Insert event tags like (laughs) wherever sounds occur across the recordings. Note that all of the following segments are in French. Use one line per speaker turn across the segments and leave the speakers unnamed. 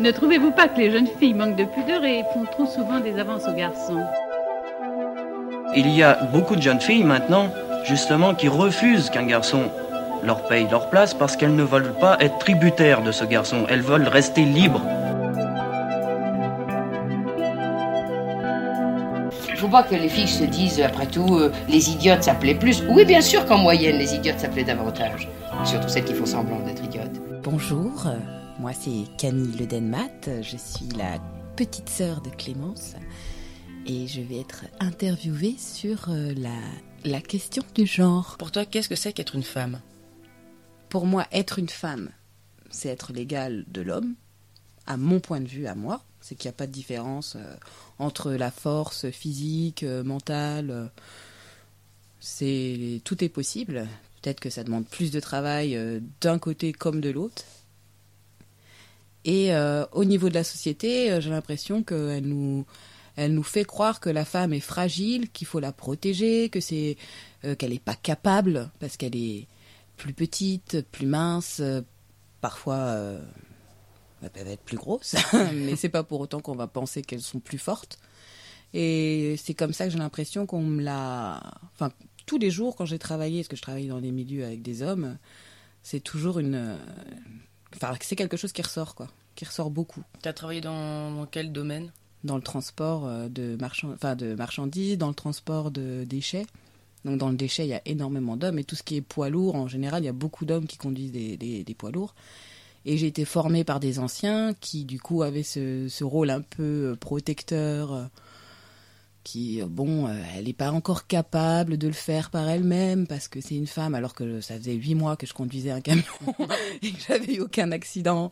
Ne trouvez-vous pas que les jeunes filles manquent de pudeur et font trop souvent des avances aux garçons
Il y a beaucoup de jeunes filles maintenant, justement, qui refusent qu'un garçon leur paye leur place parce qu'elles ne veulent pas être tributaires de ce garçon. Elles veulent rester libres.
Il faut pas que les filles se disent, après tout, euh, les idiotes s'appelaient plus. Oui, bien sûr qu'en moyenne, les idiotes s'appelaient davantage. Surtout celles qui font semblant d'être idiotes.
Bonjour, moi c'est Camille Le Denmat, je suis la petite sœur de Clémence et je vais être interviewée sur euh, la, la question du genre.
Pour toi, qu'est-ce que c'est qu'être une femme?
Pour moi, être une femme, c'est être l'égal de l'homme, à mon point de vue, à moi. C'est qu'il n'y a pas de différence euh, entre la force physique, euh, mentale. c'est tout est possible. Peut-être que ça demande plus de travail d'un côté comme de l'autre. Et euh, au niveau de la société, euh, j'ai l'impression qu'elle nous, elle nous fait croire que la femme est fragile, qu'il faut la protéger, que c'est euh, qu'elle n'est pas capable parce qu'elle est plus petite, plus mince, parfois elles peuvent être plus grosses, (laughs) mais c'est pas pour autant qu'on va penser qu'elles sont plus fortes. Et c'est comme ça que j'ai l'impression qu'on me l'a. Enfin, tous les jours quand j'ai travaillé, parce que je travaille dans des milieux avec des hommes, c'est toujours une. Euh, Enfin, c'est quelque chose qui ressort, quoi. Qui ressort beaucoup.
Tu as travaillé dans, dans quel domaine?
Dans le transport euh, de, marchand... enfin, de marchandises, dans le transport de déchets. Donc, dans le déchet, il y a énormément d'hommes. Et tout ce qui est poids lourd, en général, il y a beaucoup d'hommes qui conduisent des, des- des poids lourds. Et j'ai été formée par des anciens qui, du coup, avaient ce, ce rôle un peu euh, protecteur. Qui, euh, bon, euh, elle n'est pas encore capable de le faire par elle-même parce que c'est une femme, alors que ça faisait huit mois que je conduisais un camion (laughs) (laughs) et que j'avais eu aucun accident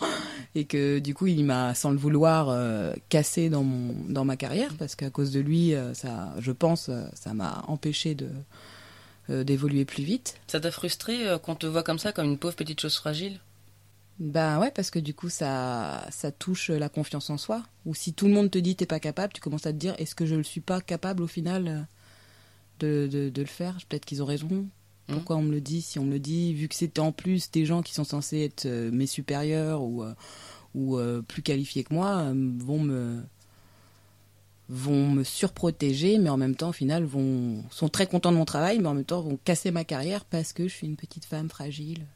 et que du coup il m'a, sans le vouloir, euh, cassé dans mon dans ma carrière parce qu'à cause de lui, ça, je pense, ça m'a empêché de euh, d'évoluer plus vite.
Ça t'a frustré euh, qu'on te voit comme ça, comme une pauvre petite chose fragile?
Ben ouais, parce que du coup, ça, ça touche la confiance en soi. Ou si tout le monde te dit t'es pas capable, tu commences à te dire est-ce que je ne suis pas capable au final euh, de, de, de le faire? Peut-être qu'ils ont raison. Pourquoi on me le dit Si on me le dit, vu que c'était en plus des gens qui sont censés être euh, mes supérieurs ou, euh, ou euh, plus qualifiés que moi, vont me vont me surprotéger, mais en même temps, au final, vont sont très contents de mon travail, mais en même temps vont casser ma carrière parce que je suis une petite femme fragile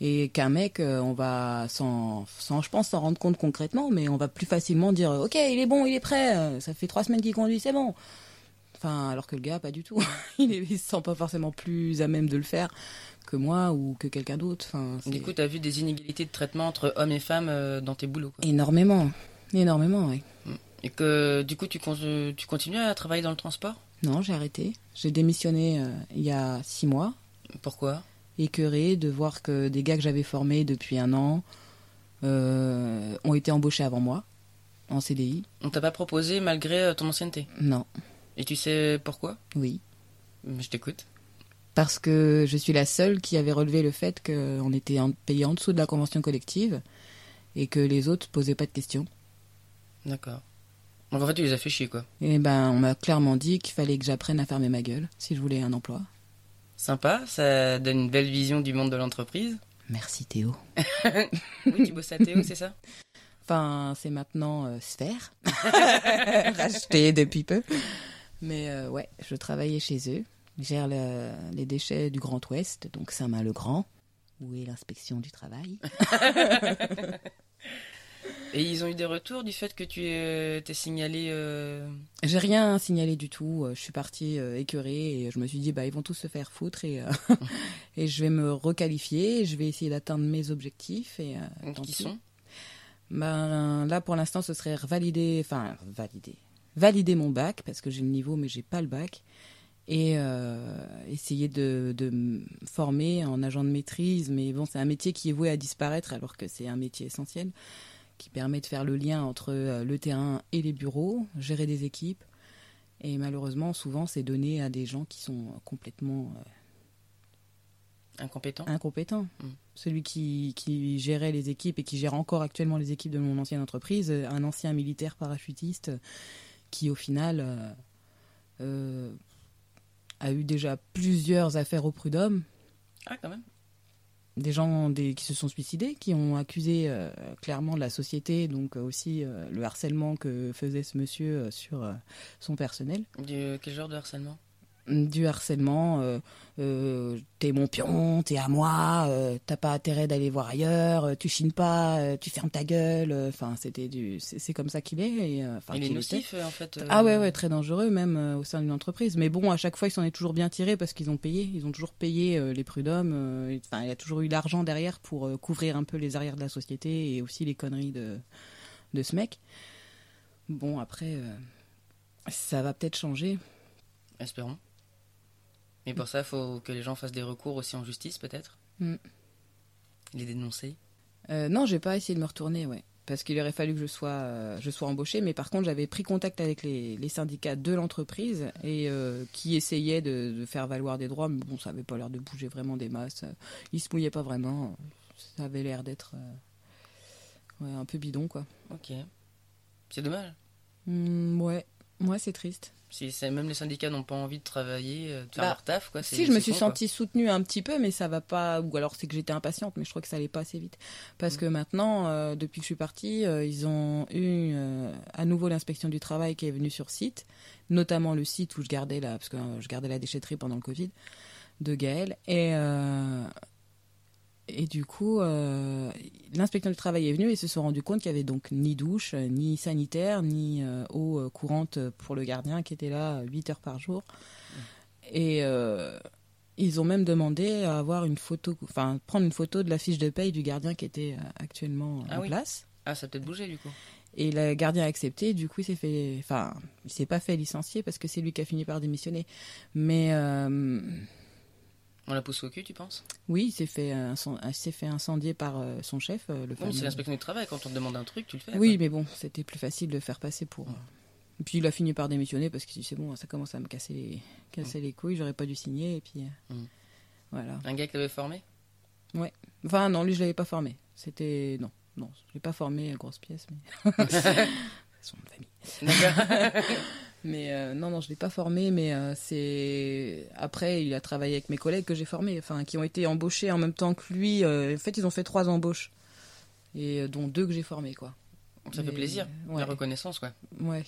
et qu'un mec, euh, on va sans, sans, je pense, s'en rendre compte concrètement, mais on va plus facilement dire, ok, il est bon, il est prêt, euh, ça fait trois semaines qu'il conduit, c'est bon. Enfin, alors que le gars, pas du tout. (laughs) il, il se sent pas forcément plus à même de le faire que moi ou que quelqu'un d'autre. Enfin,
Du coup, tu as vu des inégalités de traitement entre hommes et femmes euh, dans tes boulots. quoi.
énormément, énormément, oui.
Et que du coup, tu, con- tu continues à travailler dans le transport?
Non, j'ai arrêté. J'ai démissionné euh, il y a six mois.
Pourquoi?
Écœurée de voir que des gars que j'avais formés depuis un an euh, ont été embauchés avant moi en CDI.
On t'a pas proposé malgré euh, ton ancienneté?
Non,
Et tu sais pourquoi?
Oui.
Je t'écoute.
Parce que je suis la seule qui avait relevé le fait qu'on était payé en dessous de la convention collective et que les autres posaient pas de questions.
D'accord. En fait, tu les as fait chier, quoi.
Et ben, on m'a clairement dit qu'il fallait que j'apprenne à fermer ma gueule si je voulais un emploi.
Sympa, ça donne une belle vision du monde de l'entreprise.
Merci Théo. (laughs)
Oui, tu bosses à Théo, c'est ça?
Enfin, c'est maintenant euh, Sphère, (laughs) racheté depuis peu. Mais euh, ouais, je travaillais chez eux. Je gère le- les déchets du Grand Ouest, donc Saint-Main-le-Grand. Où est l'inspection du travail (laughs)
Et ils ont eu des retours du fait que tu euh, t'es signalé. euh,
J'ai rien signalé du tout. euh, Je suis partie euh, écœurée et je me suis dit, bah, ils vont tous se faire foutre et, euh, (laughs) et je vais me requalifier. Je vais essayer d'atteindre mes objectifs. Et, tant
qui sont
Ben, là, pour l'instant, ce serait valider, enfin, valider, valider mon bac, parce que j'ai le niveau, mais j'ai pas le bac, et essayer de, de me former en agent de maîtrise. Mais bon, c'est un métier qui est voué à disparaître, alors que c'est un métier essentiel, qui permet de faire le lien entre euh, le terrain et les bureaux, gérer des équipes. Et malheureusement, souvent, c'est donné à des gens qui sont complètement euh,
incompétents.
incompétent.
Mm.
Celui qui, qui gérait les équipes et qui gère encore actuellement les équipes de mon ancienne entreprise, un ancien militaire parachutiste qui au final euh, euh, a eu déjà plusieurs affaires au prud'homme.
Ah, quand même.
Des gens qui se sont suicidés, qui ont accusé euh, clairement la société, donc euh, aussi euh, le harcèlement que faisait ce monsieur sur son personnel.
Quel genre de harcèlement?
Du harcèlement, euh, euh, t'es mon pion, t'es à moi, euh, t'as pas intérêt d'aller voir ailleurs, euh, tu chines pas, tu fermes ta gueule. Enfin, c'était du, c'est comme ça qu'il est. Et, enfin,
Il est nocif, en fait.
Ah ouais, ouais, très dangereux même au sein d'une entreprise. Mais bon, à chaque fois, il s'en est toujours bien tiré parce qu'ils ont payé. Ils ont toujours payé les prud'hommes. Enfin, il a toujours eu l'argent derrière pour couvrir un peu les arrières de la société et aussi les conneries de, de ce mec. Bon, après, ça va peut-être changer.
Espérons. Mais pour ça, il faut que les gens fassent des recours aussi en justice, peut-être
Mm.
Les dénoncer.
Euh, non, j'ai pas essayé de me retourner, ouais. Parce qu'il aurait fallu que je sois, euh, je sois embauchée, mais par contre j'avais pris contact avec les, les syndicats de l'entreprise et euh, qui essayaient de, de faire valoir des droits, mais bon, ça avait pas l'air de bouger vraiment des masses. Ils se mouillaient pas vraiment. Ça avait l'air d'être ouais, un peu bidon, quoi.
Ok. C'est dommage.
Hmm, ouais, ouais, c'est triste.
Si même les syndicats n'ont pas envie de travailler, euh, de faire
Bah,
leur taf, quoi.
Si, je me suis
con, quoi.
sentie soutenue un petit peu, mais ça va pas. Ou alors c'est que j'étais impatiente, mais je crois que ça allait pas assez vite. Parce que maintenant, euh, depuis que je suis partie, euh, ils ont eu euh, à nouveau l'inspection du travail qui est venue sur site, notamment le site où je gardais la, parce que je gardais la déchetterie pendant le Covid de Gaël. Et et du coup, euh, l'inspection du travail est venue et ils se sont rendus compte qu'il y avait donc ni douche, euh, ni sanitaire, ni euh, eau courante pour le gardien qui était là 8 heures par jour. Et euh, ils ont même demandé à avoir une photo, enfin prendre une photo de la fiche de paye du gardien qui était actuellement
Ah
en
oui.
place.
Ah, ça a peut-être bougé, du coup.
Et le gardien a accepté. Du coup, il s'est fait, enfin, il s'est pas fait licencier parce que c'est lui qui a fini par démissionner. Mais
On la pousse au cul, tu penses?
Oui, il s'est fait, fait incendier par euh, son chef, euh, le fameux-
c'est l'inspection du travail. Quand on te demande un truc, tu le fais.
Oui,
quoi.
mais bon, c'était plus facile de faire passer pour. Et puis il a fini par démissionner parce qu'il dit c'est bon, ça commence à me casser les, casser les couilles, j'aurais pas dû signer et puis euh,
Mm.
voilà.
Un gars qui l'avait formé?
Enfin non, lui je l'avais pas formé. C'était non, non, je l'ai pas formé à grosse pièce, mais (laughs) (laughs) son de famille.
D'accord. (laughs)
Mais euh, non, non, je l'ai pas formé, mais euh, c'est après il a travaillé avec mes collègues que j'ai formés, enfin qui ont été embauchés en même temps que lui. euh, en fait, ils ont fait trois embauches et dont deux que j'ai formés quoi.
ça fait plaisir.
ouais.
La reconnaissance, quoi.
Ouais.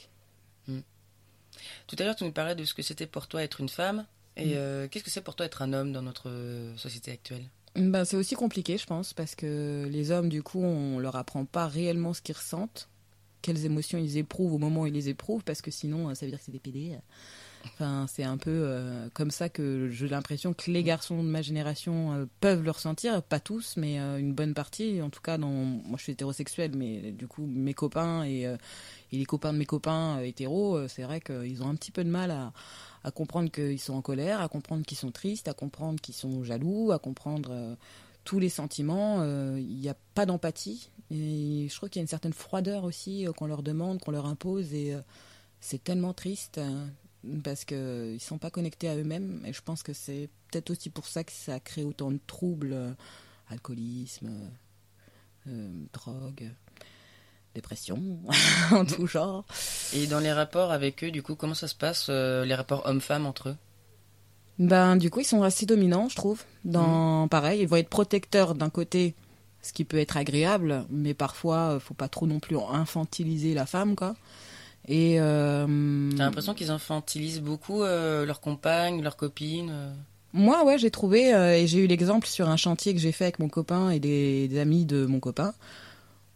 Tout à l'heure, tu nous parlais de ce que c'était pour toi être une femme. Et
Mm.
euh, qu'est-ce que c'est pour toi être un homme dans notre société actuelle?
Ben, c'est aussi compliqué, je pense, parce que les hommes, du coup, on leur apprend pas réellement ce qu'ils ressentent, quelles émotions ils éprouvent au moment où ils les éprouvent, parce que sinon, euh, ça veut dire que c'est des PD. Enfin, c'est un peu euh, comme ça que j'ai l'impression que les garçons de ma génération euh, peuvent le ressentir, pas tous, mais euh, une bonne partie. En tout cas, dans moi, je suis hétérosexuel, mais du coup, mes copains et, et les copains de mes copains hétéros, c'est vrai qu'ils ont un petit peu de mal à, à comprendre qu'ils sont en colère, à comprendre qu'ils sont tristes, à comprendre qu'ils sont jaloux, à comprendre tous les sentiments. euh, Il n'y a pas d'empathie. Et je trouve qu'il y a une certaine froideur aussi euh, qu'on leur demande, qu'on leur impose. Et euh, c'est tellement triste euh, parce qu'ils ne sont pas connectés à eux-mêmes. Et je pense que c'est peut-être aussi pour ça que ça crée autant de troubles. alcoolisme, drogue, dépression, (laughs) en tout genre.
Et dans les rapports avec eux, du coup, comment ça se passe, les rapports hommes-femmes entre eux?
Ben, du coup, ils sont assez dominants, je trouve. Dans, pareil, ils vont être protecteurs d'un côté, ce qui peut être agréable, mais parfois, euh, faut pas trop non plus infantiliser la femme, quoi. Et euh,
T'as l'impression qu'ils infantilisent beaucoup euh, leurs compagnes, leurs copines euh
moi, ouais, j'ai trouvé et j'ai eu l'exemple sur un chantier que j'ai fait avec mon copain et des, des amis de mon copain,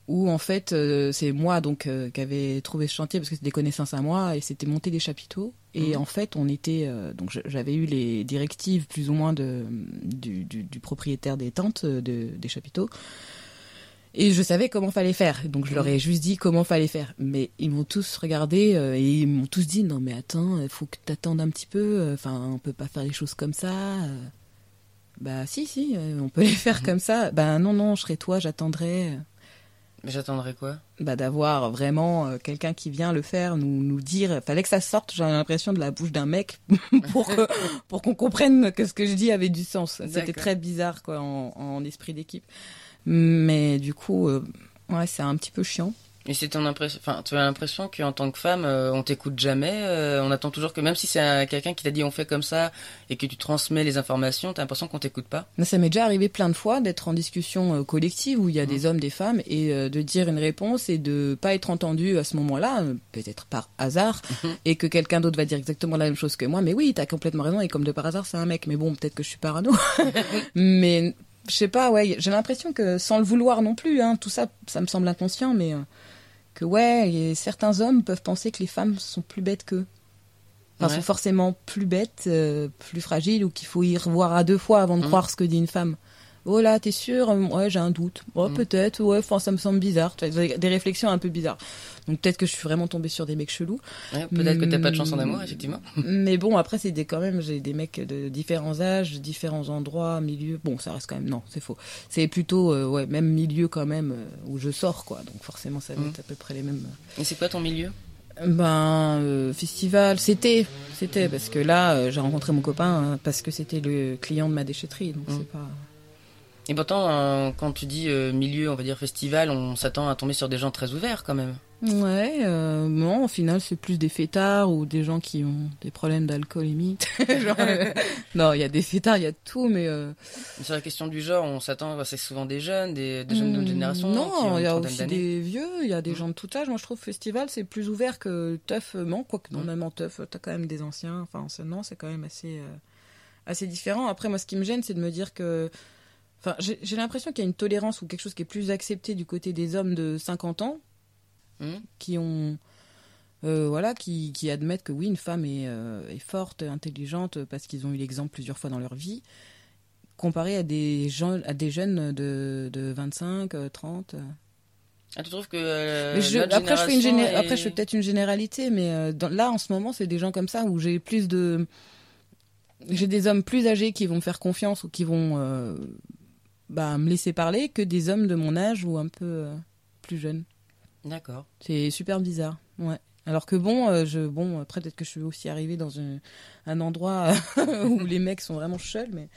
où en fait, euh, c'est moi donc euh, qui avait trouvé ce chantier parce que c'était des connaissances à moi et c'était monter des chapiteaux. Et
Mhm.
en fait, on était euh, donc j'avais eu les directives plus ou moins de du, du- du propriétaire des tentes de, des chapiteaux. Et je savais comment fallait faire, donc je leur ai juste dit comment fallait faire. Mais ils m'ont tous regardé et ils m'ont tous dit non mais attends, il faut que t'attendes un petit peu. Enfin, on peut pas faire les choses comme ça. Bah si si, on peut les faire comme ça. Bah non non, je serai toi, j'attendrai.
Mais j'attendrai quoi?
Bah d'avoir vraiment euh, quelqu'un qui vient le faire, nous nous dire. Fallait que ça sorte. J'ai l'impression de la bouche d'un mec (laughs) pour que, pour qu'on comprenne que ce que je dis avait du sens. C'était très bizarre quoi en, en esprit d'équipe. Mais du coup, euh, ouais, c'est un petit peu chiant.
Et c'est ton impression, enfin, tu as l'impression qu'en tant que femme, euh, on t'écoute jamais. euh, on attend toujours que, même si c'est un- quelqu'un qui t'a dit on fait comme ça et que tu transmets les informations, t'as l'impression qu'on t'écoute pas?
Mais ça m'est déjà arrivé plein de fois d'être en discussion euh, collective où il y a des hommes, des femmes, et euh, de dire une réponse et de pas être entendu à ce moment-là, peut-être par hasard, et que quelqu'un d'autre va dire exactement la même chose que moi. Mais oui, t'as complètement raison, et comme de par hasard, c'est un mec. Mais bon, peut-être que je suis parano. (laughs) mais je sais pas, ouais, j'ai l'impression que sans le vouloir non plus, hein, tout ça, ça me semble inconscient, mais que ouais, et certains hommes peuvent penser que les femmes sont plus bêtes qu'eux. Enfin,
Ouais.
sont forcément plus bêtes, euh, plus fragiles, ou qu'il faut y revoir à deux fois avant de
Mhm.
croire ce que dit une femme. Oh là, t'es sûr? Euh, Ouais, j'ai un doute. Oh, peut-être. Ouais, enfin, ça me semble bizarre. Des réflexions un peu bizarres. Donc peut-être que je suis vraiment tombée sur des mecs chelous.
Ouais, Peut-être que t'as pas de chanson
Mm.
d'amour, effectivement. (laughs)
Mais bon, après, c'est des, quand même, j'ai des mecs de différents âges, différents endroits, milieux. Bon, ça reste quand même, non, c'est faux. C'est plutôt, euh, ouais, même milieu quand même, euh, où je sors, quoi. Donc forcément, ça va
Mhm.
être à peu près les mêmes.
Et c'est quoi ton milieu?
Ben, euh, festival, c'était, c'était, parce que là, j'ai rencontré mon copain, hein, parce que c'était le client de ma déchetterie, donc c'est pas...
Et pourtant, euh, quand tu dis euh, milieu, on va dire festival, on s'attend à tomber sur des gens très ouverts quand même.
Ouais, euh, non, au final, c'est plus des fêtards ou des gens qui ont des problèmes d'alcoolémie. (laughs) Genre, euh, (laughs) non, il y a des fêtards, il y a tout, mais... euh,
Sur la question du genre, on s'attend, c'est souvent des jeunes, des, des jeunes de notre
Hmm,
génération.
Non, il y a aussi des vieux, il y a des gens de tout âge. Moi, je trouve festival, c'est plus ouvert que teuf. euh, Non, quoique, non,
Mm.
même en teuf, t'as quand même des anciens. Enfin, non, c'est quand même assez, euh, assez différent. Après, moi, ce qui me gêne, c'est de me dire que. Enfin, j'ai l'impression qu'il y a une tolérance ou quelque chose qui est plus accepté du côté des hommes de 50 ans
Hmm
qui ont. euh, voilà, qui, qui admettent que oui, une femme est, euh, est forte, intelligente, parce qu'ils ont eu l'exemple plusieurs fois dans leur vie, comparé à des, gens, à des jeunes de, de 25, euh, 30. euh.
Ah, tu trouves que euh,
Mais je-
notre
après, je fais une géné-
est-
après, je fais peut-être une généralité, mais dans- là, en ce moment, c'est des gens comme ça où j'ai plus de. J'ai des hommes plus âgés qui vont me faire confiance ou qui vont bah, me laisser parler que des hommes de mon âge ou un peu euh, plus jeunes.
D'accord.
C'est super bizarre. Ouais. Alors que bon, euh, je, bon, après, peut-être que je suis aussi arrivée dans un, un endroit (laughs) où les mecs sont vraiment cheuls, mais.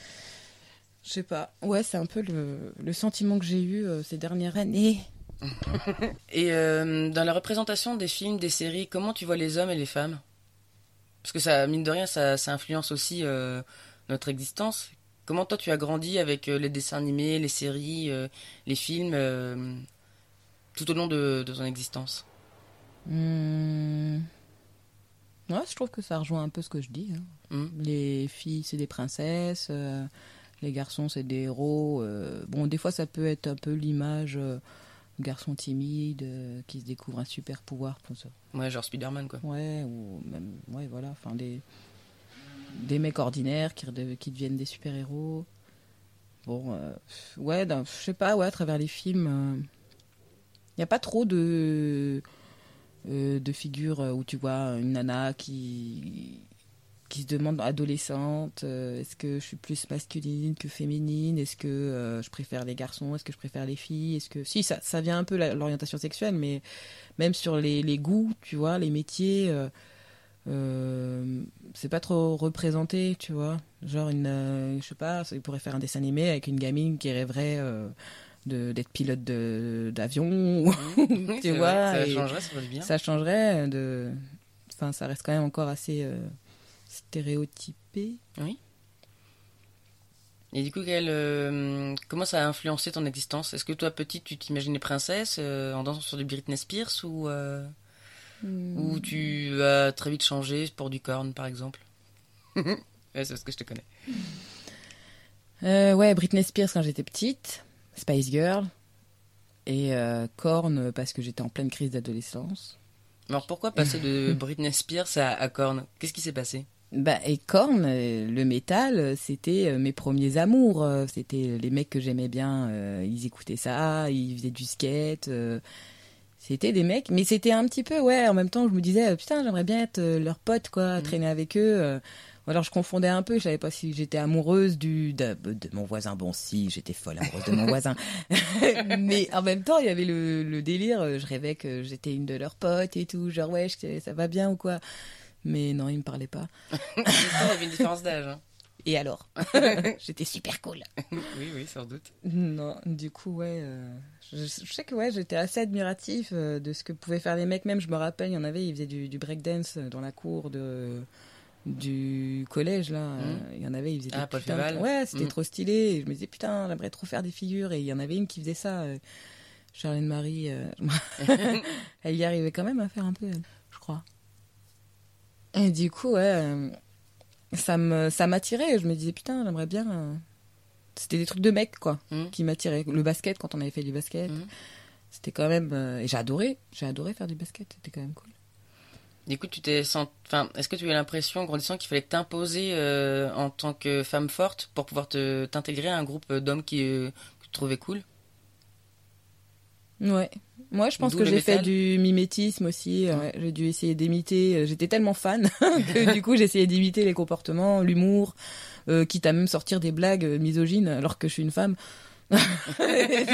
Je sais pas. Ouais, c'est un peu le, le sentiment que j'ai eu euh, ces dernières années. (laughs)
Et dans la représentation des films, des séries, comment tu vois les hommes et les femmes? Parce que ça, mine de rien, ça, ça influence aussi notre existence. Comment toi tu as grandi avec euh, les dessins animés, les séries, euh, les films, euh, tout au long de, de ton existence?
Hmm. Ouais, je trouve que ça rejoint un peu ce que je dis. hein.
Hmm.
Les filles, c'est des princesses. euh, les garçons, c'est des héros. euh, bon, des fois, ça peut être un peu l'image euh, garçon timide qui se découvre un super pouvoir. Pour ça.
Ouais, genre Spider-Man quoi.
Ouais, ou même, ouais, voilà, enfin des, des mecs ordinaires qui, deviennent des super-héros. Bon, euh, ouais, je sais pas, ouais, à travers les films, il n'y a pas trop de, euh, de figures euh, où tu vois une nana qui, qui se demande adolescente, euh, est-ce que je suis plus masculine que féminine, est-ce que euh, je préfère les garçons, est-ce que je préfère les filles, est-ce que... Si, ça, ça vient un peu l'orientation sexuelle, mais même sur les, goûts, tu vois, les métiers, euh, euh, c'est pas trop représenté, tu vois. Genre, une, euh, je sais pas, il pourrait faire un dessin animé avec une gamine qui rêverait euh, d'être pilote d'avion,
Oui, (laughs)
tu vois.
vrai, ça changerait, ça bien.
changerait de. Enfin, ça reste quand même encore assez euh, stéréotypé.
Et du coup, quel, comment ça a influencé ton existence? Est-ce que toi, petite, tu t'imaginais princesse en dansant sur du Britney Spears ou, euh, ou tu as très vite changé pour du corn, par exemple (laughs) Ouais, c'est parce que je te connais.
Euh, ouais, Britney Spears quand j'étais petite, Spice Girl, et euh, Korn parce que j'étais en pleine crise d'adolescence.
Alors pourquoi passer de (laughs) Britney Spears à, à Korn Qu'est-ce qui s'est passé?
Bah, et Korn, euh, le métal, c'était euh, mes premiers amours. C'était les mecs que j'aimais bien. Ils écoutaient ça, ils faisaient du skate. C'était des mecs, mais c'était un petit peu, ouais, en même temps, je me disais, euh, putain, j'aimerais bien être euh, leur pote, quoi,
Mhm.
traîner avec eux. euh. Alors je confondais un peu, je savais pas si j'étais amoureuse du de, de mon voisin. Bon, si, j'étais folle amoureuse de mon voisin. (laughs) mais en même temps, il y avait le, le délire, je rêvais que j'étais une de leurs potes et tout, genre, ouais, je- ça va bien ou quoi. Mais non, ils me parlaient pas. (laughs)
Il y avait une différence d'âge. hein.
Et alors (laughs) J'étais super cool.
oui, oui, sans doute.
Non, du coup, ouais. euh, je, je sais que ouais, j'étais assez admiratif euh, de ce que pouvaient faire les mecs. Même, je me rappelle, il y en avait, ils faisaient du, du breakdance dans la cour de du collège là. Euh, Il y en avait, ils faisaient
Ah,
des putains. Ouais, c'était
Mhm.
trop stylé. Et je me disais putain, j'aimerais trop faire des figures. Et il y en avait une qui faisait ça. euh, Charlène Marie, euh, (laughs) (laughs) elle y arrivait quand même à faire un peu, elle, je crois. Et du coup, ouais, euh, ça me ça m'attirait. Je me disais putain, j'aimerais bien. euh, C'était des trucs de mecs quoi
Mhm.
qui m'attiraient. Le basket quand on avait fait du basket,
Mhm.
c'était quand même euh, et j'ai adoré. J'ai adoré faire du basket. C'était quand même cool.
Du coup, tu t'es sent... enfin, est-ce que tu as eu l'impression, en grandissant, qu'il fallait t'imposer euh, en tant que femme forte pour pouvoir te t'intégrer à un groupe d'hommes qui euh, que tu trouvais cool?
Ouais. Moi, je pense que j'ai fait du mimétisme aussi. ouais. J'ai dû essayer d'imiter. euh, J'étais tellement fan (laughs) que du coup, j'essayais d'imiter les comportements, l'humour, euh, quitte à même sortir des blagues euh, misogynes alors que je suis une femme. (laughs) je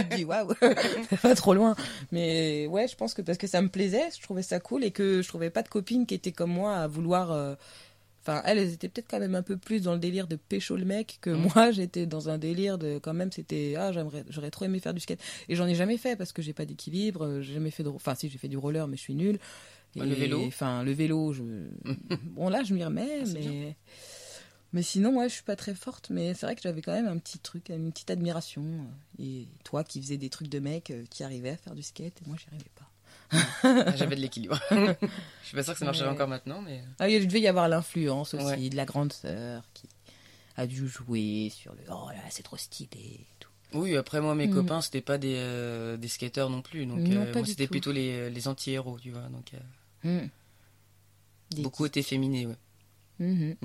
me dis waouh, (laughs) c'est pas trop loin. Mais ouais, je pense que parce que ça me plaisait, je trouvais ça cool et que je trouvais pas de copines qui étaient comme moi à vouloir. euh, Enfin, elles, elles étaient peut-être quand même un peu plus dans le délire de pécho le mec que
Mhm.
moi, (laughs) j'étais dans un délire de quand même, c'était ah, j'aimerais, j'aurais trop aimé faire du skate. Et j'en ai jamais fait parce que j'ai pas d'équilibre, euh, j'ai jamais fait de, enfin si j'ai fait du roller, mais je suis nulle.
Bah, le vélo
Enfin, le vélo, je, (laughs) bon là, je m'y remets,
Ah,
mais. Mais sinon, ouais, je suis pas très forte, mais c'est vrai que j'avais quand même un petit truc, une petite admiration. Et toi qui faisais des trucs de mec euh, qui arrivait à faire du skate, et moi j'y arrivais pas.
Ah, J'avais de l'équilibre. (laughs) je suis pas sûr que ça marcherait
Ouais.
encore maintenant, mais.
Ah, il devait y avoir l'influence aussi
Ouais.
de la grande sœur qui a dû jouer sur le oh là c'est trop stylé et tout.
Oui, après moi, mes
Mhm.
copains, c'était pas des, euh, des skateurs non plus. Donc,
Non,
euh, c'était plutôt les, les anti-héros, tu vois. Donc, euh,
Des
beaucoup étaient féminés, ouais.
Mhm,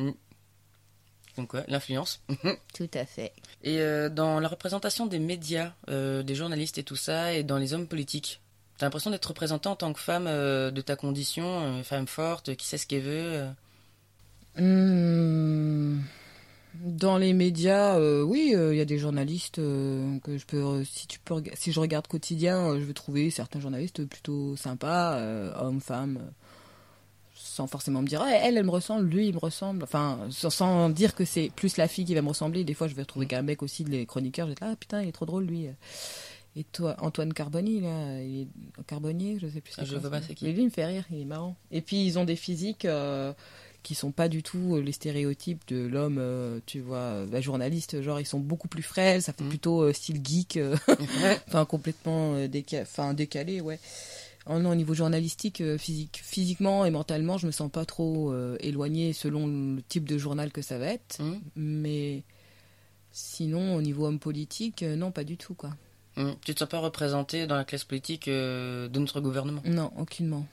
Donc, ouais, l'influence. (laughs)
Tout à fait.
Et euh, dans la représentation des médias, euh, des journalistes et tout ça, et dans les hommes politiques, t'as l'impression d'être représentée en tant que femme euh, de ta condition, euh, femme forte, qui sait ce qu'elle veut. euh.
Hmm. Dans les médias, euh, oui, il y a des journalistes que je peux, si tu peux, si je regarde quotidien, je vais trouver certains journalistes plutôt sympas, hommes, femmes, sans forcément me dire, ah, elle, elle me ressemble, lui, il me ressemble, enfin, sans, sans dire que c'est plus la fille qui va me ressembler. Des fois, je vais retrouver qu'un mec aussi, les chroniqueurs, j'étais là, ah putain, il est trop drôle lui. Et toi, Antoine Carboni, là, il est Carbonier, je sais plus.
Ah, je vois pas c'est qui.
Mais lui, il me fait rire, il est marrant. Et puis, ils ont des physiques euh, qui sont pas du tout euh, les stéréotypes de l'homme, euh, tu vois, euh, bah, journaliste. Genre, ils sont beaucoup plus frêles, ça fait
Mhm.
plutôt euh, style geek, (laughs) enfin complètement déca- enfin, décalé, ouais. Oh non, au niveau journalistique, physique, physiquement et mentalement, je me sens pas trop éloignée selon le type de journal que ça va être.
Hum,
Mais sinon, au niveau homme politique, non, pas du tout, quoi.
Hum. Tu te sens pas représentée dans la classe politique euh, de notre gouvernement
Non, aucunement.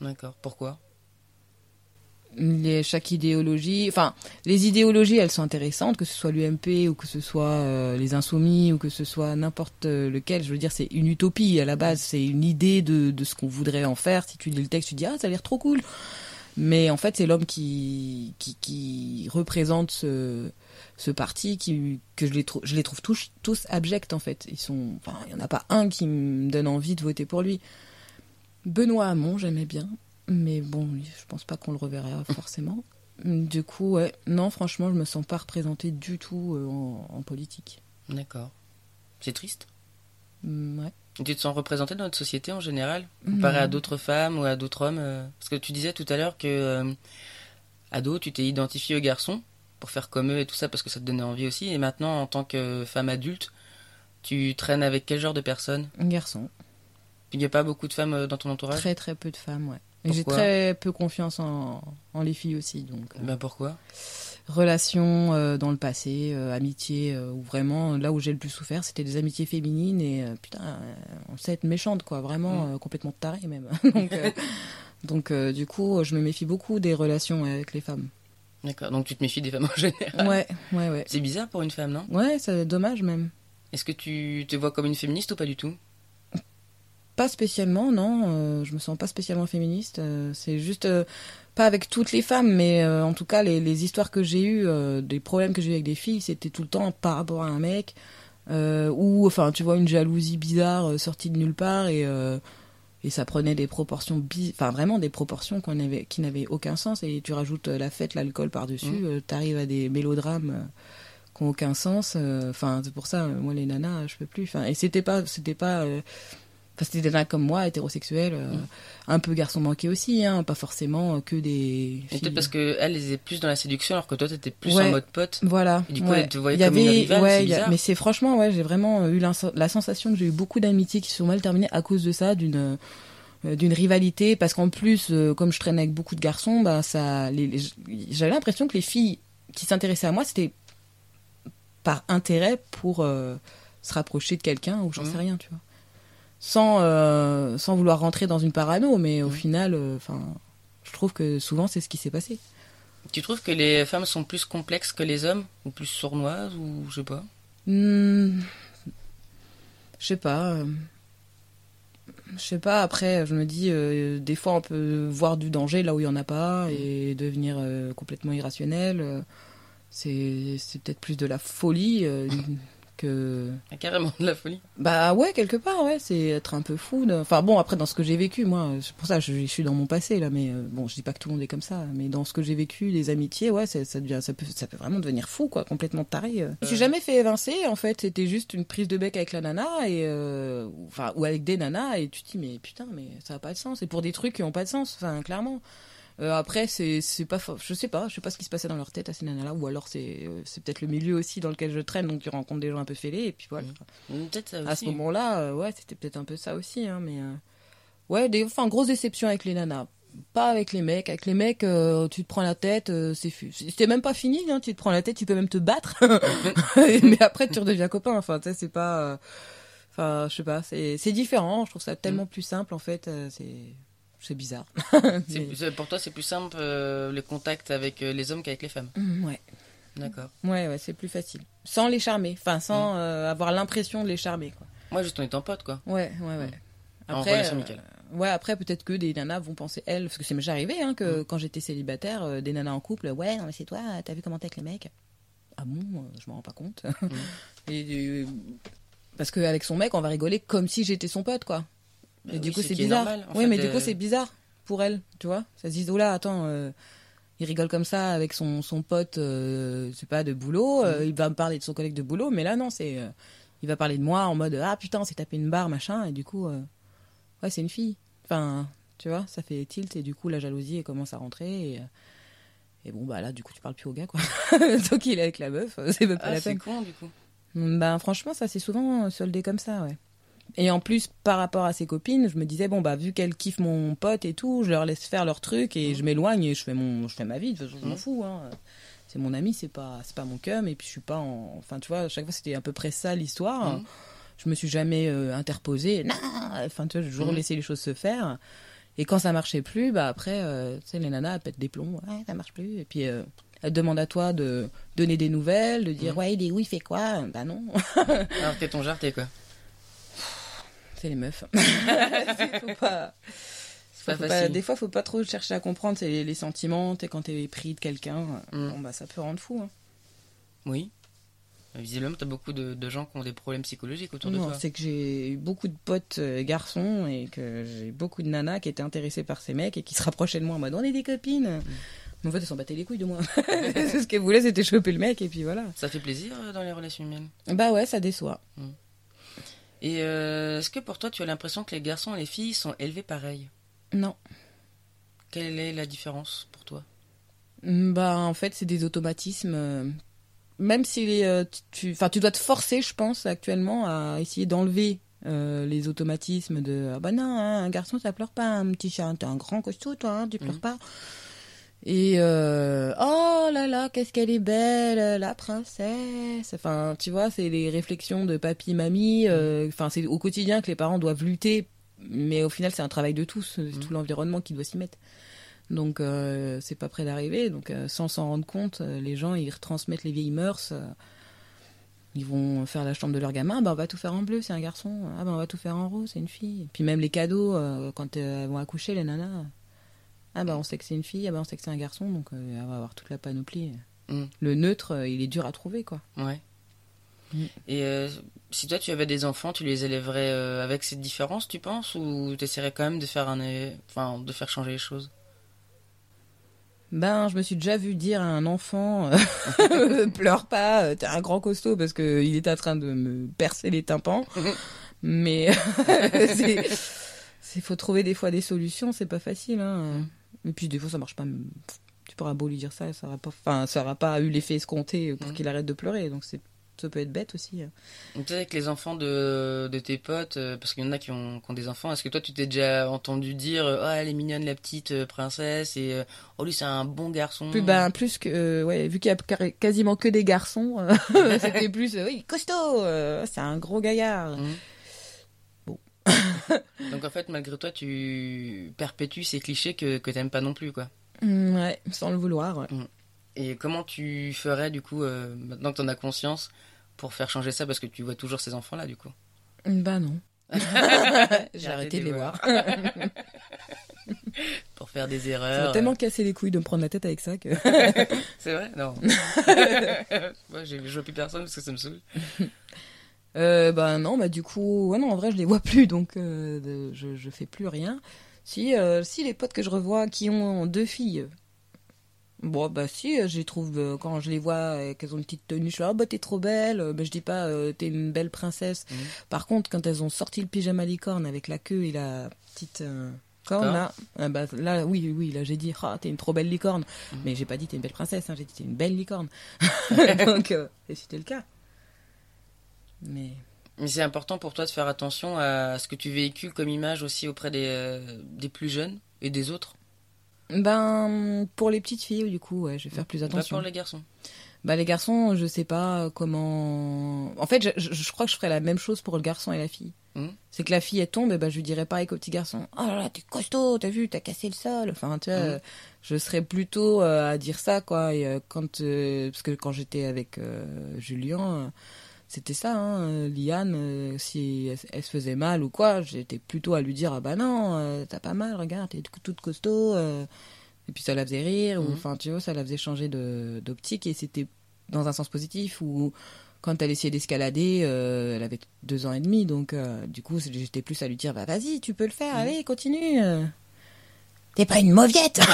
D'accord. Pourquoi?
Les, chaque idéologie, enfin, les idéologies, elles sont intéressantes, que ce soit l'UMP ou que ce soit euh, les Insoumis ou que ce soit n'importe euh, lequel. Je veux dire, c'est une utopie à la base, c'est une idée de, de ce qu'on voudrait en faire. Si tu lis le texte, tu dis ah, ça a l'air trop cool. Mais en fait, c'est l'homme qui, qui, qui représente ce, ce parti qui, que je les, trou- je les trouve tous, tous abjects en fait. Ils sont, enfin, il y en a pas un qui me donne envie de voter pour lui. Benoît Hamon, j'aimais bien. Mais bon, je pense pas qu'on le reverra (laughs) forcément. Du coup, ouais, non, franchement, je me sens pas représentée du tout euh, en, en politique.
D'accord. C'est triste?
Mm, ouais.
Et tu te sens représentée dans notre société en général, comparé à
Non.
d'autres femmes ou à d'autres hommes euh, Parce que tu disais tout à l'heure que, euh, ado, tu t'es identifié aux garçons pour faire comme eux et tout ça parce que ça te donnait envie aussi. Et maintenant, en tant que femme adulte, tu traînes avec quel genre de personnes?
Un garçon.
Il n'y a pas beaucoup de femmes euh, dans ton entourage?
Très très peu de femmes, ouais. Et j'ai très peu confiance en, en les filles aussi, donc.
Ben pourquoi?
Relations euh, dans le passé, euh, amitié, euh, où vraiment, là où j'ai le plus souffert, c'était des amitiés féminines et euh, putain, euh, on sait être méchante, quoi, vraiment
Mm.
euh, complètement tarée même. (laughs) donc, euh, donc euh, du coup, je me méfie beaucoup des relations avec les femmes.
D'accord, donc tu te méfies des femmes en général.
Ouais, ouais, ouais.
C'est bizarre pour une femme, non?
Ouais, c'est dommage même.
Est-ce que tu te vois comme une féministe ou pas du tout?
Pas spécialement, non. euh, je me sens pas spécialement féministe. euh, c'est juste euh, pas avec toutes les femmes, mais euh, en tout cas les, les histoires que j'ai eues, euh, des problèmes que j'ai eu avec des filles, c'était tout le temps par rapport à un mec euh, ou enfin tu vois une jalousie bizarre sortie de nulle part et ça prenait des proportions, enfin vraiment des proportions qu'on avait, qui n'avaient aucun sens. Et tu rajoutes la fête, l'alcool par-dessus, euh, t'arrives à des mélodrames qui n'ont aucun sens. Enfin, c'est pour ça, moi les nanas, je peux plus. Enfin, et c'était pas, c'était pas. Enfin, c'était des nanas comme moi, hétérosexuels, euh,
Mhm.
un peu garçons manqués aussi, hein, pas forcément euh, que des
peut-être parce qu'elle, elle était plus dans la séduction, alors que toi, t'étais plus
Ouais.
en mode pote.
Voilà.
Et du coup,
ouais.
elle te voyait
y
comme une
avait-
rivale,
ouais, y a-. Mais c'est franchement, ouais, j'ai vraiment euh, eu la, la sensation que j'ai eu beaucoup d'amitiés qui se sont mal terminées à cause de ça, d'une d'une rivalité, parce qu'en plus, euh, comme je traînais avec beaucoup de garçons, bah ça, j'avais l'impression que les filles qui s'intéressaient à moi, c'était par intérêt pour euh, se rapprocher de quelqu'un ou j'en sais rien, tu vois. Sans euh, sans vouloir rentrer dans une parano, mais au
Mhm.
final, enfin, je trouve que souvent c'est ce qui s'est passé.
Tu trouves que les femmes sont plus complexes que les hommes Ou plus sournoises Ou je sais pas?
Hmm, Je sais pas. euh, Je sais pas, après, je me dis, euh, des fois, on peut voir du danger là où il y en a pas et devenir euh, complètement irrationnel. euh, c'est c'est peut-être plus de la folie euh, (laughs) que.
Ah, Carrément de la folie.
Bah ouais, quelque part, ouais, c'est être un peu fou. de- Enfin bon, après, dans ce que j'ai vécu, moi, c'est pour ça je, je suis dans mon passé là, mais euh, bon, je dis pas que tout le monde est comme ça, mais dans ce que j'ai vécu, les amitiés, ouais, ça, devient, ça, peut, ça peut vraiment devenir fou, quoi, complètement taré. euh. Je suis jamais fait évincer, en fait, c'était juste une prise de bec avec la nana, et, euh, enfin, ou avec des nanas, et tu te dis, mais putain, mais ça a pas de sens, et pour des trucs qui ont pas de sens, enfin, clairement. Euh, après, c'est pas, je sais pas, je sais pas ce qui se passait dans leur tête à ces nanas-là, ou alors c'est euh, peut-être le milieu aussi dans lequel je traîne, donc tu rencontres des gens un peu fêlés, et puis voilà.
Ça aussi.
À ce moment-là, euh, ouais, c'était peut-être un peu ça aussi, hein, mais ouais, des, enfin, grosse déception avec les nanas. Pas avec les mecs. Avec les mecs, euh, tu te prends la tête, euh, c'est C'était même pas fini, hein, tu te prends la tête, tu peux même te battre. (laughs) (laughs) mais après, tu redeviens copain. Enfin, tu sais, c'est pas. euh, Enfin, je sais pas, c'est différent. Je trouve ça tellement plus simple, en fait. c'est c'est bizarre. (laughs) Mais-
Pour toi, c'est plus simple euh, les contacts avec euh, les hommes qu'avec les femmes.
Mm, ouais.
D'accord.
Ouais, ouais, c'est plus facile. Sans les charmer. Enfin, sans euh, avoir l'impression de les charmer, quoi.
Moi, juste en étant pote, quoi.
Ouais, ouais, ouais.
En relation
euh,
amicale.
ouais, après peut-être que des nanas vont penser elles, parce que c'est déjà arrivé hein,
Mm.
que quand j'étais célibataire, euh, des nanas en couple, ouais, non mais c'est toi, t'as vu comment t'es avec les mecs Ah bon, euh, je m'en rends pas compte. (laughs) Et euh, parce qu'avec son mec, on va rigoler comme si j'étais son pote, quoi. Et
Euh,
du
oui,
coup,
ce
c'est bizarre.
normal,
oui,
fait,
mais du
euh,
coup, c'est bizarre pour elle, tu vois. Ça se dit, oh là, attends, euh, il rigole comme ça avec son, son pote, euh, c'est pas de boulot,
Mm.
euh, il va me parler de son collègue de boulot, mais là, non, c'est. euh, il va parler de moi en mode, ah putain, on s'est tapé une barre, machin, et du coup, euh, ouais, c'est une fille. Enfin, tu vois, ça fait tilt, et du coup, la jalousie, commence à rentrer, et. euh, et bon, bah là, du coup, tu parles plus au gars, quoi. (laughs) Donc, il est avec la meuf, c'est même pas
Ah,
la
c'est
peine.
con, du coup.
Ben franchement, ça c'est souvent soldé comme ça, ouais. Et en plus, par rapport à ses copines, je me disais bon bah vu qu'elles kiffent mon pote et tout, je leur laisse faire leur truc et je m'éloigne et je fais mon, je fais ma vie. De toute façon, je m'en
Mhm.
fous. Hein. C'est mon ami, c'est pas, c'est pas mon cum et puis je suis pas en, enfin tu vois, à chaque fois c'était à peu près ça l'histoire.
Mhm.
Je me suis jamais euh, interposée. Non, enfin tu vois, j'ai toujours
Mhm.
laissé les choses se faire. Et quand ça marchait plus, bah après, euh, tu sais, les nanas elles pètent des plombs. Ouais, ça marche plus. Et puis euh, elles te demandent à toi de donner des nouvelles, de dire
Mhm.
ouais il est où, il fait quoi? Bah non. (laughs)
Alors, t'es ton t'es quoi
C'est les meufs. (laughs) faut pas...
Pas
faut pas-. Des fois, faut pas trop chercher à comprendre les, les sentiments. T'es quand t'es pris de quelqu'un,
Mm.
bon, bah, ça peut rendre fou. hein.
Oui. Visiblement, t'as beaucoup de, de gens qui ont des problèmes psychologiques autour de
Non,
toi.
c'est que j'ai eu beaucoup de potes euh, garçons et que j'ai beaucoup de nanas qui étaient intéressées par ces mecs et qui se rapprochaient de moi en mode on est des copines. Mais en fait, elles s'en battaient les couilles de moi. (laughs) ce qu'elles voulaient, c'était choper le mec et puis voilà.
Ça fait plaisir euh, dans les relations humaines?
Bah ouais, ça déçoit.
Et euh, est-ce que pour toi, tu as l'impression que les garçons et les filles sont élevés pareil?
Non.
Quelle est la différence pour toi?
Mm, Bah, en fait, c'est des automatismes. euh, Même si les, euh, tu, enfin, tu dois te forcer, je pense, actuellement, à essayer d'enlever euh, les automatismes de ah bah non, hein, un garçon ça pleure pas, un petit chat, t'es un grand costaud, toi, hein, tu pleures
Mhm.
pas. Et euh, oh là là, qu'est-ce qu'elle est belle, la princesse. Enfin, tu vois, c'est les réflexions de papy, mamie. euh, Enfin, c'est au quotidien que les parents doivent lutter, mais au final, c'est un travail de tous, c'est
Mhm.
tout l'environnement qui doit s'y mettre. Donc euh, c'est pas près d'arriver. Donc sans s'en rendre compte, les gens ils retransmettent les vieilles mœurs. ils vont faire la chambre de leur gamin. Bah on va tout faire en bleu, c'est un garçon. Ah bah on va tout faire en rose, c'est une fille. Et puis même les cadeaux quand elles vont accoucher les nanas. Ah bah on sait que c'est une fille. Ah bah on sait que c'est un garçon. Donc euh, elle va avoir toute la panoplie.
Mm.
Le neutre, euh, il est dur à trouver quoi.
Ouais.
Mm.
Et euh, si toi tu avais des enfants, tu les élèverais euh, avec cette différence, tu penses, ou tu essaierais quand même de faire un, enfin, de faire changer les choses?
Ben, je me suis déjà vu dire à un enfant (laughs) pleure pas, t'es un grand costaud parce que il était en train de me percer les tympans. (laughs) Mais (laughs) c'est c'est faut trouver des fois des solutions, c'est pas facile hein. Et puis des fois ça marche pas. Tu pourras beau lui dire ça, ça aura pas enfin ça aura pas eu l'effet escompté pour
Mhm.
qu'il arrête de pleurer. Donc c'est ça peut être bête aussi. hein.
Peut-être avec les enfants de, de tes potes, euh, parce qu'il y en a qui ont, qui ont des enfants, est-ce que toi tu t'es déjà entendu dire euh, Oh, elle est mignonne la petite euh, princesse et oh lui c'est un bon garçon
Plus ben plus que euh, ouais, vu qu'il y a quasiment que des garçons, (laughs) c'était plus oui, costaud, euh, c'est un gros gaillard.
Mhm. (laughs) Donc en fait malgré toi tu perpétues ces clichés que, que t'aimes pas non plus quoi.
Mm, Ouais, sans le vouloir. ouais.
Et comment tu ferais du coup, euh, maintenant que t'en as conscience, pour faire changer ça parce que tu vois toujours ces enfants là du coup?
Bah non. (laughs) J'ai
arrêté de
les voir. (laughs)
Pour faire des
Ça m'a
erreurs.
tellement cassé les couilles de me prendre la tête avec ça que.
C'est vrai? Non. Moi je vois plus personne parce que ça me saoule.
Euh, bah non, bah du coup, ouais non, en vrai je les vois plus, donc euh, je, je fais plus rien. Si, euh, si les potes que je revois qui ont deux filles, bon bah si, je les trouve quand je les vois euh, qu'elles ont une petite tenue, je suis ah bah t'es trop belle, mais je dis pas t'es une belle princesse.
Mhm.
Par contre, quand elles ont sorti le pyjama licorne avec la queue et la petite corne là, ah bah là oui oui là j'ai dit ah t'es une trop belle licorne,
Mhm.
mais j'ai pas dit t'es une belle princesse, hein, j'ai dit t'es une belle licorne. (laughs) (laughs) donc et c'était le cas. Mais
Mais c'est important pour toi de faire attention à ce que tu véhicules comme image aussi auprès des, euh, des plus jeunes et des autres.
Ben, pour les petites filles, du coup, ouais, je vais faire plus
Pas
attention.
pour les garçons.
Bah, les garçons, je sais pas comment. En fait, je, je- crois que je ferais la même chose pour le garçon et la fille.
Mhm.
C'est que la fille, elle tombe, et ben, je lui dirais pareil qu'au petit garçon. Oh là là, t'es costaud, t'as vu, t'as cassé le sol. Enfin, tu vois, euh, je serais plutôt euh, à dire ça, quoi. Et, euh, quand, euh, parce que quand j'étais avec Julien, c'était ça, hein. euh, Liane, euh, si elle, elle se faisait mal ou quoi, j'étais plutôt à lui dire Ah bah non, euh, t'as pas mal, regarde, t'es toute costaud. Et puis ça la faisait rire, ou
Mhm.
enfin, tu vois, ça la faisait changer de- d'optique, et c'était dans un sens positif, ou quand elle essayait d'escalader, euh, elle avait deux ans et demi, donc euh, du coup, j'étais plus à lui dire Bah vas-y, tu peux le faire,
Mhm.
allez, continue. euh. T'es pas une mauviette (laughs)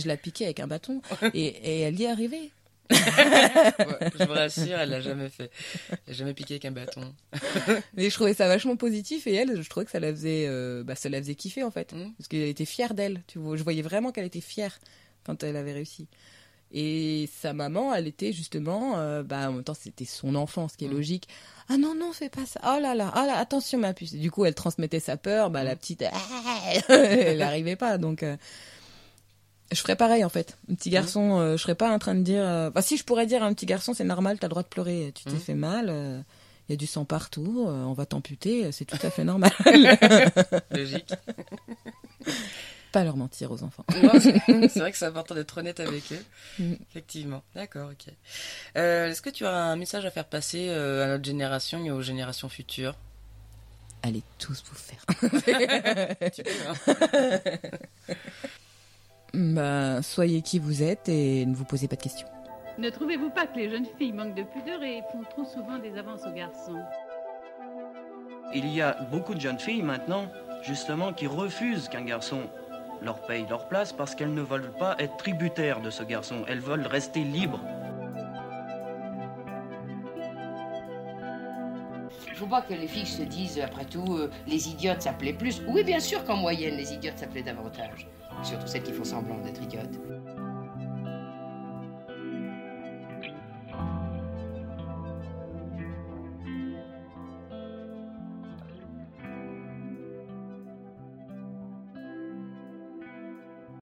Et je la piquais avec un bâton, et, et elle y est arrivée. (laughs)
Ouais, je vous rassure, elle l'a jamais fait. Elle a jamais piqué avec un bâton. (laughs)
Mais je trouvais ça vachement positif et elle, je trouvais que ça la faisait, euh, bah, ça la faisait kiffer en fait,
Mhm.
parce qu'elle était fière d'elle. Tu vois, je voyais vraiment qu'elle était fière quand elle avait réussi. Et sa maman, elle était justement, euh, bah en même temps c'était son enfant, ce qui est
Mhm.
logique. Ah non non, fais pas ça. Oh là là, oh là, attention ma puce. Du coup, elle transmettait sa peur. Bah la
Mhm.
petite, (laughs) elle n'arrivait pas. Donc euh, je ferais pareil en fait. Un petit garçon, euh, je serais pas en train de dire. euh, si, je pourrais dire à un petit garçon, c'est normal, t'as le droit de pleurer. Tu t'es
Mhm.
fait mal. euh, il y a du sang partout, euh, on va t'amputer, c'est tout à fait normal. (laughs)
Logique.
pas leur mentir aux enfants.
C'est vrai que c'est important d'être honnête avec eux.
Mm.
Effectivement. D'accord, ok. Euh, Est-ce que tu as un message à faire passer euh, à notre génération et aux générations futures?
Allez tous vous faire. (laughs)
Tu peux, hein (laughs)
bah, soyez qui vous êtes et ne vous posez pas de questions.
Ne trouvez-vous pas que les jeunes filles manquent de pudeur et font trop souvent des avances aux garçons?
Il y a beaucoup de jeunes filles maintenant, justement, qui refusent qu'un garçon leur paye leur place parce qu'elles ne veulent pas être tributaires de ce garçon. Elles veulent rester libres.
Il faut pas que les filles se disent, après tout, euh, les idiotes ça plaît plus. Oui, bien sûr qu'en moyenne, les idiotes ça plaît davantage. Surtout celles qui font semblant d'être idiotes.